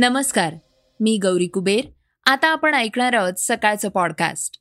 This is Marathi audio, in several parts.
नमस्कार मी गौरी कुबेर. आता आपण ऐकणार आहोत सकाळचं पॉडकास्ट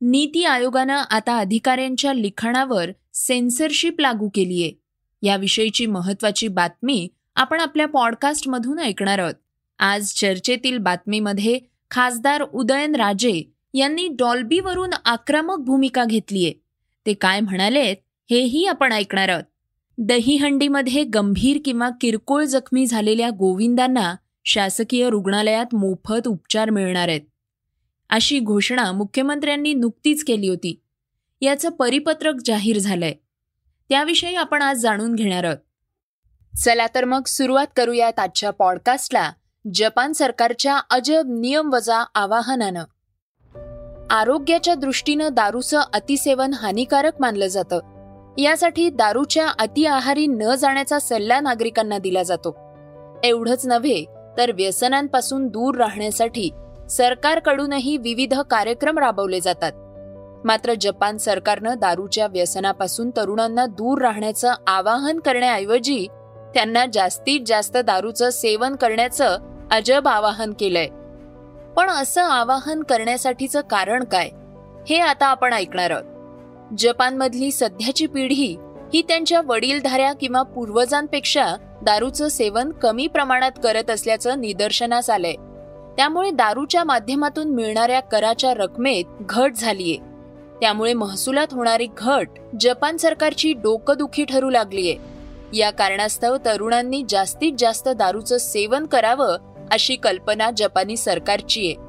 नीती आयोगानं आता अधिकाऱ्यांच्या लिखाणावर सेन्सरशिप लागू केली आहे याविषयीची महत्वाची बातमी आपण आपल्या पॉडकास्टमधून ऐकणार आहोत. आज चर्चेतील बातमीमध्ये खासदार उदयन राजे यांनी डॉल्बीवरून आक्रमक भूमिका घेतलीये. ते काय म्हणालेत हेही आपण ऐकणार आहोत. दहीहंडीमध्ये गंभीर किंवा किरकोळ जखमी झालेल्या गोविंदांना शासकीय रुग्णालयात मोफत उपचार मिळणार आहेत. अशी घोषणा मुख्यमंत्र्यांनी नुकतीच केली होती. याचं परिपत्रक जाहीर झालंय. त्याविषयी आपण आज जाणून घेणार आहोत. चला तर मग सुरुवात करूयात आजच्या पॉडकास्टला. जपान सरकारच्या अजब नियमवजा आवाहनानं. आरोग्याच्या दृष्टीनं दारूचं अतिसेवन हानिकारक मानलं जातं. यासाठी दारूच्या अति आहारी न जाण्याचा सल्ला नागरिकांना दिला जातो. एवढंच नव्हे तर व्यसनांपासून दूर राहण्यासाठी सरकारकडूनही विविध कार्यक्रम राबवले जातात. मात्र जपान सरकारनं दारूच्या व्यसनापासून तरुणांना दूर राहण्याचं आवाहन करण्याऐवजी त्यांना जास्तीत जास्त दारूचं सेवन करण्याचं अजब आवाहन केलंय. पण असं आवाहन करण्यासाठीचं कारण काय? हे आता आपण ऐकणार आहोत. जपानमधली सध्याची पिढी ही त्यांच्या वडीलधाऱ्या किंवा पूर्वजांपेक्षा दारूचं सेवन कमी प्रमाणात करत असल्याचं निदर्शनास आलंय. त्यामुळे दारूच्या माध्यमातून मिळणाऱ्या कराच्या रकमेत घट झालीये. त्यामुळे महसुलात होणारी घट जपान सरकारची डोकदुखी ठरू लागलीये. या कारणास्तव तरुणांनी जास्तीत जास्त दारूचं सेवन करावं अशी कल्पना जपानी सरकारची आहे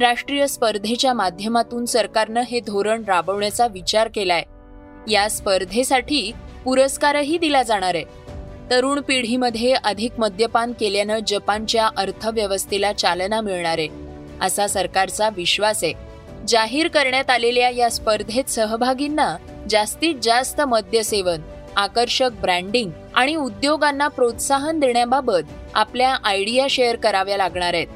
राष्ट्रीय स्पर्धेच्या माध्यमातून सरकारनं हे धोरण राबवण्याचा विचार केलाय. या स्पर्धेसाठी पुरस्कारही दिला जाणार आहे. तरुण पिढीमध्ये अधिक मद्यपान केल्यानं जपानच्या अर्थव्यवस्थेला चालना मिळणार आहे असा सरकारचा विश्वास आहे. जाहीर करण्यात आलेल्या या स्पर्धेत सहभागींना जास्तीत जास्त मद्यसेवन आकर्षक ब्रँडिंग आणि उद्योगांना प्रोत्साहन देण्याबाबत आपल्या आयडिया शेअर कराव्या लागणार आहेत.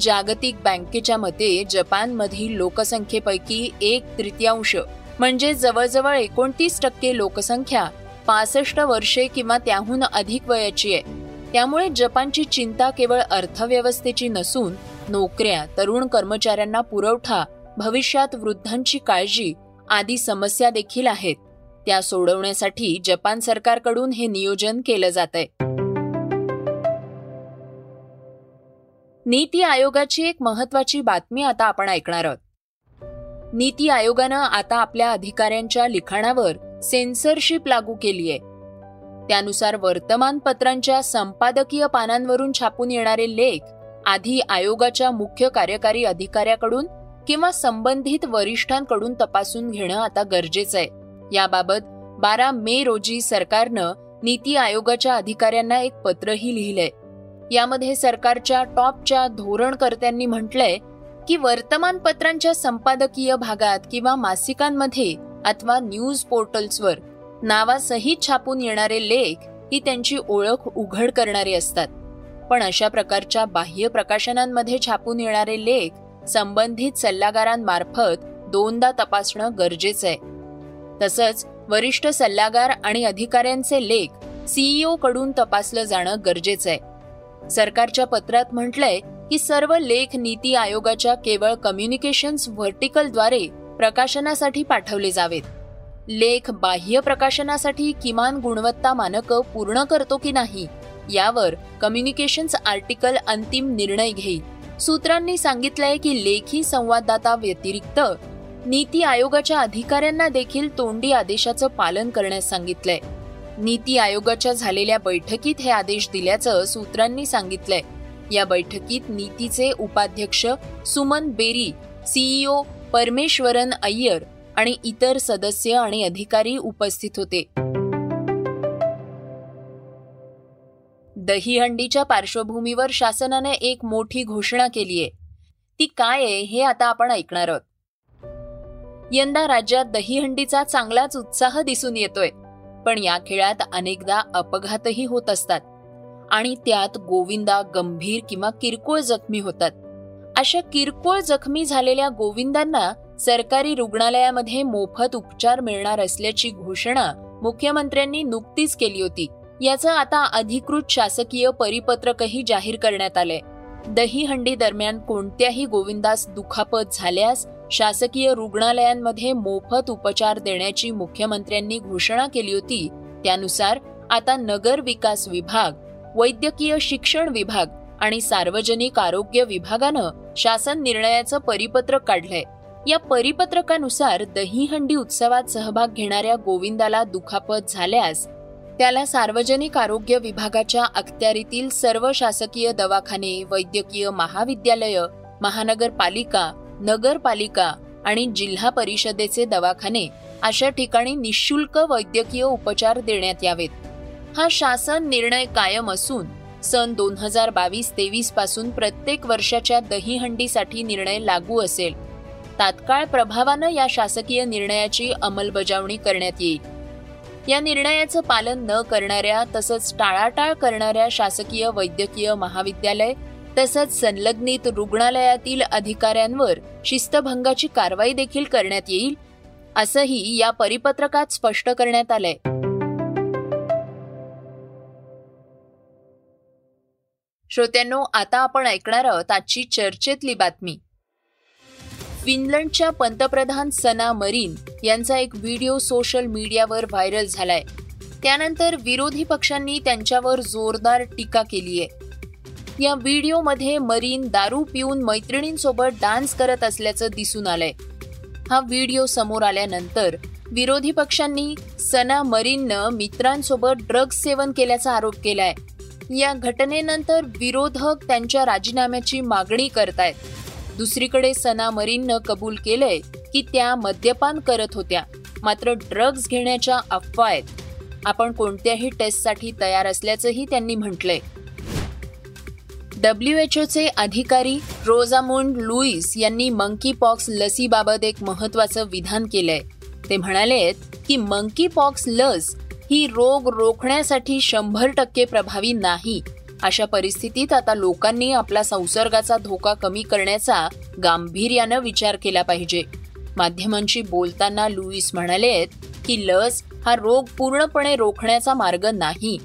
जागतिक बँकेच्या मते जपानमधील लोकसंख्येपैकी एक तृतीयांश म्हणजे जवळजवळ एकोणतीस टक्के लोकसंख्या पासष्ट वर्षे किंवा त्याहून अधिक वयाची आहे. त्यामुळे जपानची चिंता केवळ अर्थव्यवस्थेची नसून नोकऱ्या तरुण कर्मचाऱ्यांना पुरवठा भविष्यात वृद्धांची काळजी आदी समस्या देखील आहेत. त्या सोडवण्यासाठी जपान सरकारकडून हे नियोजन केलं जात आहे नीती आयोगाची एक महत्वाची बातमी आता आपण ऐकणार आहोत. नीती आयोगानं आता आपल्या अधिकाऱ्यांच्या लिखाणावर सेन्सरशिप लागू केली आहे त्यानुसार वर्तमानपत्रांच्या संपादकीय पानांवरून छापून येणारे लेख आधी आयोगाच्या मुख्य कार्यकारी अधिकाऱ्याकडून किंवा संबंधित वरिष्ठांकडून तपासून घेणं आता गरजेचं आहे याबाबत बारा मे रोजी सरकारनं नीती आयोगाच्या अधिकाऱ्यांना एक पत्रही लिहिलंय. यामध्ये सरकारच्या टॉपच्या धोरणकर्त्यांनी म्हटलंय की वर्तमानपत्रांच्या संपादकीय भागात किंवा मासिकांमध्ये अथवा न्यूज पोर्टल्सवर नावासहित छापून येणारे लेख ही त्यांची ओळख उघड करणारे असतात. पण अशा प्रकारच्या बाह्य प्रकाशनांमध्ये छापून येणारे लेख संबंधित सल्लागारांमार्फत दोनदा तपासणं गरजेचं आहे तसंच वरिष्ठ सल्लागार आणि अधिकाऱ्यांचे लेख सीईओ कडून तपासलं जाणं गरजेचं आहे सरकारच्या पत्रात म्हटलंय की सर्व लेख नीती आयोगाच्या केवळ कम्युनिकेशन्स व्हर्टिकलद्वारे प्रकाशनासाठी पाठवले जावेत. लेख बाह्य प्रकाशनासाठी किमान गुणवत्ता मानकं पूर्ण करतो की नाही यावर कम्युनिकेशन्स आर्टिकल अंतिम निर्णय घेईल सूत्रांनी सांगितलंय की लेखी संवाददाता व्यतिरिक्त नीती आयोगाच्या अधिकाऱ्यांना देखील तोंडी आदेशाचं पालन करण्यास सांगितलंय. नीती आयोगाच्या झालेल्या बैठकीत हे आदेश दिल्याचं सूत्रांनी सांगितलंय. या बैठकीत नीतीचे उपाध्यक्ष सुमन बेरी सीईओ परमेश्वरन अय्यर आणि इतर सदस्य आणि अधिकारी उपस्थित होते. दहीहंडीच्या पार्श्वभूमीवर शासनाने एक मोठी घोषणा केली आहे. ती काय आहे हे आता आपण ऐकणार आहोत. यंदा राज्यात दहीहंडीचा चांगलाच उत्साह दिसून येतोय पण या खेळात अनेकदा अपघातही होत असतात आणि त्यात गोविंदा गंभीर किंवा किरकोळ जखमी होतात. अशा किरकोळ जखमी झालेल्या गोविंदांना सरकारी रुग्णालयामध्ये मोफत उपचार मिळणार असल्याची घोषणा मुख्यमंत्र्यांनी नुकतीच केली होती. याचं आता अधिकृत शासकीय परिपत्रकही जाहीर करण्यात आलंय. दहीहंडी दरम्यान कोणत्याही गोविंदास दुखापत झाल्यास शासकीय रुग्णालयांमध्ये मोफत उपचार देण्याची मुख्यमंत्र्यांनी घोषणा केली होती. त्यानुसार आता नगर विकास विभाग वैद्यकीय शिक्षण विभाग आणि सार्वजनिक आरोग्य विभागानं शासन निर्णयाचं परिपत्रक काढलंय. या परिपत्रकानुसार दहीहंडी उत्सवात सहभाग घेणाऱ्या गोविंदाला दुखापत झाल्यास त्याला सार्वजनिक आरोग्य विभागाच्या अखत्यारीतील सर्व शासकीय दवाखाने वैद्यकीय महाविद्यालय महानगरपालिका नगरपालिका आणि जिल्हा परिषदेचे दवाखाने अशा ठिकाणी निशुल्क वैद्यकीय उपचार देण्यात यावेत. हा शासन निर्णय कायम असून सन दोन हजार बावीस तेवीसपासून प्रत्येक वर्षाच्या दहीहंडीसाठी निर्णय लागू असेल. तात्काळ प्रभावानं या शासकीय निर्णयाची अंमलबजावणी करण्यात येईल. या निर्णयाचं पालन न करणाऱ्या तसंच टाळाटाळ करणाऱ्या शासकीय वैद्यकीय महाविद्यालय तसंच संलग्नित रुग्णालयातील अधिकाऱ्यांवर शिस्तभंगाची कारवाई देखील करण्यात येईल असंही या परिपत्रकात स्पष्ट करण्यात आलंय. श्रोत्यांनो आता आपण ऐकणार आहोत आजची चर्चेतली बातमी. फिनलंडच्या पंतप्रधान सना मरीन यांचा एक व्हिडिओ सोशल मीडियावर व्हायरल झालाय. त्यानंतर विरोधी पक्षांनी त्यांच्यावर जोरदार टीका केली आहे. या व्हिडिओमध्ये मरीन दारू पिऊन मैत्रिणींसोबत डान्स करत असल्याचं दिसून आलंय. हा व्हिडिओ समोर आल्यानंतर विरोधी पक्षांनी सना मरीननं मित्रांसोबत ड्रग्ज सेवन केल्याचा आरोप केलाय. या घटनेनंतर विरोधक त्यांच्या राजीनाम्याची मागणी करतायत. दुसरीकडे सना मरीननं कबूल केलंय की त्या मद्यपान करत होत्या. मात्र ड्रग्ज घेण्याच्या अफवा आहेत आपण कोणत्याही टेस्टसाठी तयार असल्याचंही त्यांनी म्हटलंय. डब्ल्यू एच ओचे अधिकारी रोजामुंड लुईस यांनी मंकी पॉक्स लसीबाबत एक महत्वाचं विधान केलंय. ते म्हणाले की मंकी पॉक्स लस ही रोग रोखण्यासाठी शंभर टक्के प्रभावी नाही. अशा परिस्थितीत आता लोकांनी आपला संसर्गाचा धोका कमी करण्याचा गांभीर्यानं विचार केला पाहिजे. माध्यमांशी बोलताना लुईस म्हणाले की लस हा रोग पूर्णपणे रोखण्याचा मार्ग नाही.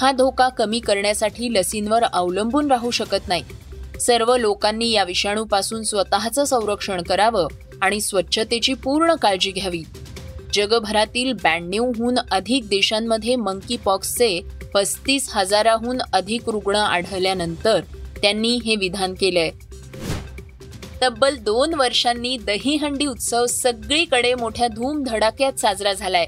हा धोका कमी करण्यासाठी लसींवर अवलंबून राहू शकत नाही. सर्व लोकांनी या विषाणूपासून स्वतःचं संरक्षण करावं आणि स्वच्छतेची पूर्ण काळजी घ्यावी. जगभरातील ब्याण्णवहून अधिक देशांमध्ये मंकी पॉक्सचे पस्तीस हजाराहून अधिक रुग्ण आढळल्यानंतर त्यांनी हे विधान केलंय. तब्बल दोन वर्षांनी दहीहंडी उत्सव सगळीकडे मोठ्या धूमधडाक्यात साजरा झालाय.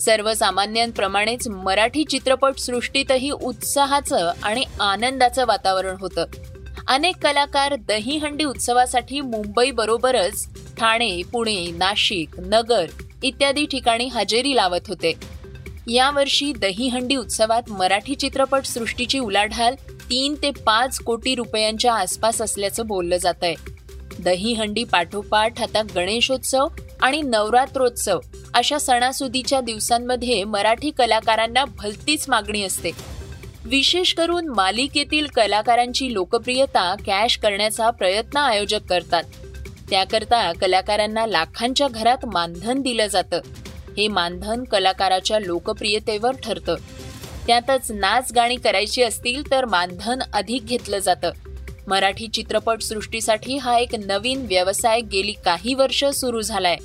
सर्वसामान्यांप्रमाणेच मराठी चित्रपट सृष्टीतही उत्साहाचं आणि आनंदाचं वातावरण होतं. अनेक कलाकार दहीहंडी उत्सवासाठी मुंबई बरोबरच ठाणे पुणे नाशिक नगर इत्यादी ठिकाणी हजेरी लावत होते. यावर्षी दहीहंडी उत्सवात मराठी चित्रपट सृष्टीची उलाढाल तीन ते पाच कोटी रुपयांच्या आसपास असल्याचं बोललं जात आहे दहीहंडी पाठोपाठ आता गणेशोत्सव आणि नवरात्रोत्सव अशा सणासुदीच्या दिवसांमध्ये मराठी कलाकारांना भलतीच मागणी असते. विशेष करून मालिकेतील कलाकारांची लोकप्रियता कॅश करण्याचा प्रयत्न आयोजक करतात. त्याकरता कलाकारांना लाखांच्या घरात मानधन दिलं जातं. हे मानधन कलाकाराच्या लोकप्रियतेवर ठरतं. त्यातच नाच गाणी करायची असतील तर मानधन अधिक घेतलं जातं. मराठी चित्रपट सृष्टीसाठी हा एक नवीन व्यवसाय गेली काही वर्ष सुरू झालाय.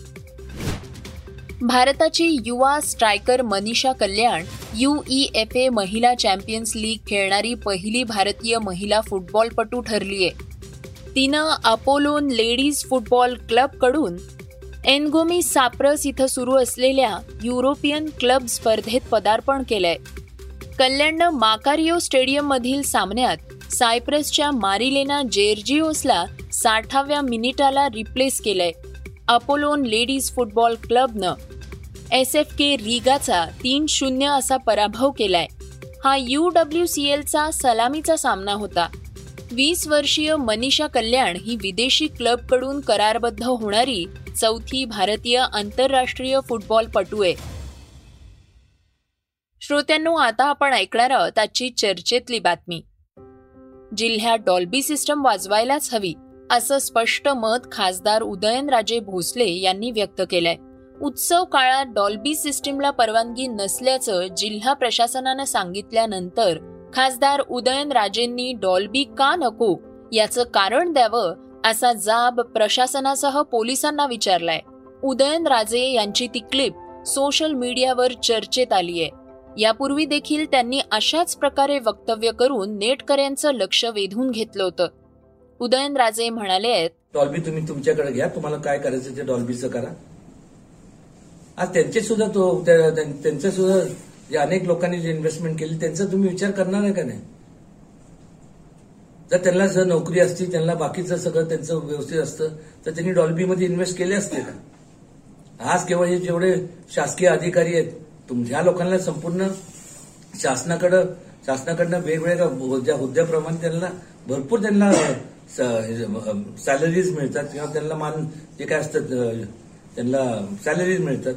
भारताची युवा स्ट्रायकर मनीषा कल्याण युईएफए ए महिला चॅम्पियन्स लीग खेळणारी पहिली भारतीय महिला फुटबॉलपटू ठरलीय. तिनं अपोलोन लेडीज फुटबॉल क्लबकडून एनगोमी साप्रस इथं सुरू असलेल्या युरोपियन क्लब स्पर्धेत पदार्पण केलंय. कल्याणनं माकारियो स्टेडियममधील सामन्यात सायप्रसच्या मारिलेना जेर्जिओसला साठाव्या मिनिटाला रिप्लेस केलंय. अपोलोन लेडीज फुटबॉल क्लबनं एस एफ के रिगाचा तीन शून्य असा पराभव केलाय. हा यू डब्ल्यू सी एलचा सलामीचा सामना होता. वीस वर्षीय मनीषा कल्याण ही विदेशी क्लबकडून करारबद्ध होणारी चौथी भारतीय आंतरराष्ट्रीय फुटबॉलपटू आहे श्रोत्यांनो आता आपण ऐकणार आहोत आजची चर्चेतली बातमी. जिल्ह्यात डॉल्बी सिस्टम वाजवायलाच हवी असं स्पष्ट मत खासदार उदयनराजे भोसले यांनी व्यक्त केलंय. उत्सव काळात डॉल्बी सिस्टीमला परवानगी नसल्याचं जिल्हा प्रशासनानं सांगितल्यानंतर खासदार उदयनराजेंनी डॉल्बी का नको याचं कारण द्यावं असा जाब प्रशासनासह पोलिसांना विचारलाय. उदयनराजे यांची ती क्लिप सोशल मीडियावर चर्चेत आलीय. यापूर्वी देखील त्यांनी अशाच प्रकारे वक्तव्य करून नेटकऱ्यांचं लक्ष वेधून घेतलं होतं. उदयनराजे म्हणाले आहेत डॉल्बी तुम्ही तुमच्याकडे घ्या तुम्हाला काय करायचं ते डॉल्बीचं करा. आज त्यांचे सुद्धा तो त्यांचं सुद्धा जे अनेक लोकांनी जे इन्व्हेस्टमेंट केली त्यांचा तुम्ही विचार करणार आहे का नाही? जर त्यांना जर नोकरी असती त्यांना बाकीचं सगळं त्यांचं व्यवस्थित असतं तर त्यांनी डॉल्बीमध्ये इन्व्हेस्ट केले असते का? आज केवळ हे जेवढे शासकीय अधिकारी आहेत तुमच्या लोकांना संपूर्ण शासनाकडं शासनाकडनं वेगवेगळ्या ज्या हुद्द्याप्रमाणे त्यांना भरपूर त्यांना सॅलरीज मिळतात किंवा त्यांना मान जे काय असतात त्यांना सॅलरीज मिळतात.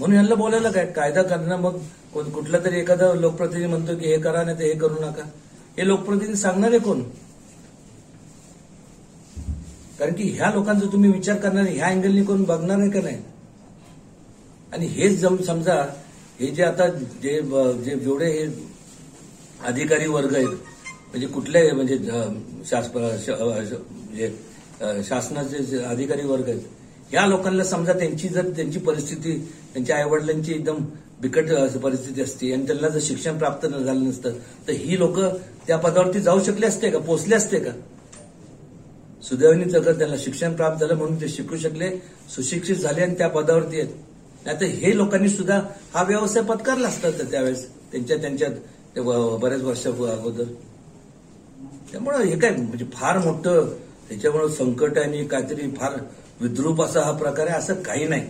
म्हणून यांना बोलायला काय? कायदा करणं मग कोण- कुठला तरी एखादा लोकप्रतिनिधी म्हणतो की हे करा नाही तर हे करू नका. हे लोकप्रतिनिधी सांगणारे कोण? कारण की ह्या लोकांचा तुम्ही विचार करणार ह्या अँगलनी कोण बघणार आहे का नाही? आणि हेच जम समजा हे जे आता जे जे जेवढे हे अधिकारी वर्ग आहेत म्हणजे कुठले म्हणजे शासनाचे अधिकारी वर्ग आहेत ह्या लोकांना समजा त्यांची जर त्यांची परिस्थिती त्यांच्या आईवडिलांची एकदम बिकट परिस्थिती असते आणि त्यांना जर शिक्षण प्राप्त न झालं नसतं तर ही लोक त्या पदावरती जाऊ शकले असते का? पोचले असते का? सुदैवाने जर त्यांना शिक्षण प्राप्त झालं म्हणून ते शिकू शकले सुशिक्षित झाले आणि त्या पदावरती आहेत. नाहीतर हे लोकांनी सुद्धा हा व्यवसाय पत्कारला असता तर त्यावेळेस त्यांच्या त्यांच्यात ते बऱ्याच वर्षा अगोदर. त्यामुळं हे काय म्हणजे फार मोठं त्याच्यामुळं संकट आणि काहीतरी फार विद्रूप असा हा प्रकार आहे असं काही नाही.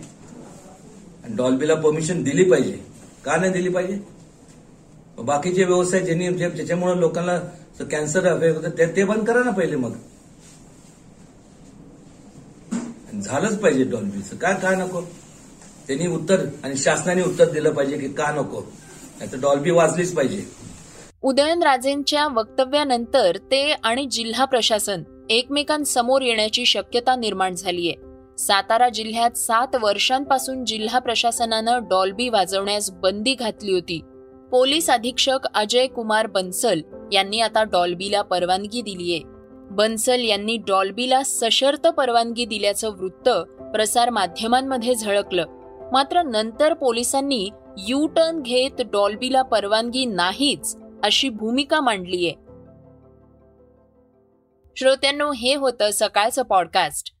डॉल्बीला परमिशन दिली पाहिजे. का नाही दिली पाहिजे? बाकीचे व्यवसाय ज्यांनी ज्याच्यामुळे लोकांना कॅन्सर होतं ते- ते बंद करा ना पहिले मग. झालंच पाहिजे डॉल्बीचं. काय का नको? त्यांनी उत्तर आणि शासनाने उत्तर दिलं पाहिजे की का नको. नाही तर डॉल्बी वाचलीच पाहिजे. उदयनराजेंच्या वक्तव्यानंतर ते आणि जिल्हा प्रशासन एकमेकांसमोर येण्याची शक्यता निर्माण झालीय. सातारा जिल्ह्यात सात वर्षांपासून जिल्हा प्रशासनानं डॉल्बी वाजवण्यास बंदी घातली होती. पोलीस अधीक्षक अजय कुमार बन्सल यांनी आता डॉल्बीला परवानगी दिलीये बन्सल यांनी डॉल्बीला सशर्त परवानगी दिल्याचं वृत्त प्रसार माध्यमांमध्ये झळकलं. मात्र नंतर पोलिसांनी यू टर्न घेत डॉल्बीला परवानगी नाहीच अशी भूमिका मांडलीये. श्रोत्यांनो हे होतं सकाळचं पॉडकास्ट.